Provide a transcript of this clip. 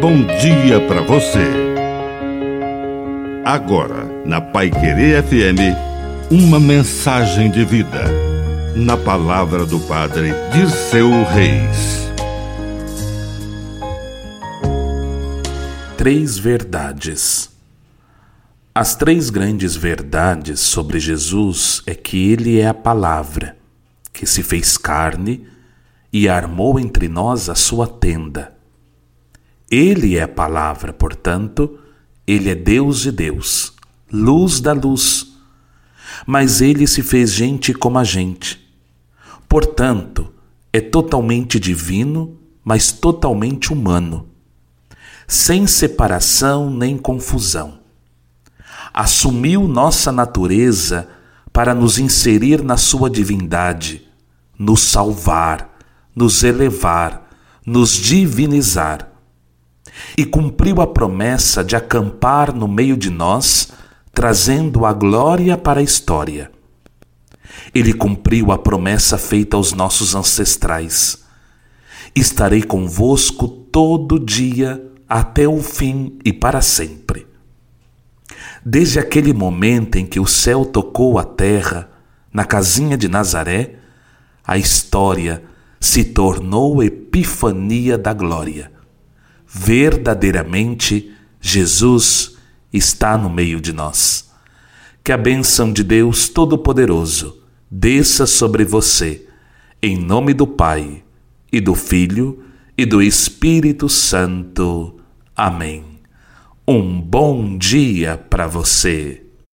bom dia para você. Agora, na Pai Querer FM, uma mensagem de vida. Na palavra do Padre Dirceu Reis. Três verdades. As três grandes verdades sobre Jesus é que ele é a palavra, que se fez carne e armou entre nós a sua tenda ele é a palavra, portanto, ele é Deus de Deus, luz da luz. Mas ele se fez gente como a gente. Portanto, é totalmente divino, mas totalmente humano, sem separação nem confusão. Assumiu nossa natureza para nos inserir na sua divindade, nos salvar, nos elevar, nos divinizar e cumpriu a promessa de acampar no meio de nós, trazendo a glória para a história. Ele cumpriu a promessa feita aos nossos ancestrais. Estarei convosco todo dia até o fim e para sempre. Desde aquele momento em que o céu tocou a terra, na casinha de Nazaré, a história se tornou epifania da glória verdadeiramente Jesus está no meio de nós. Que a bênção de Deus Todo-Poderoso desça sobre você, em nome do Pai, e do Filho, e do Espírito Santo. Amém. Um bom dia para você.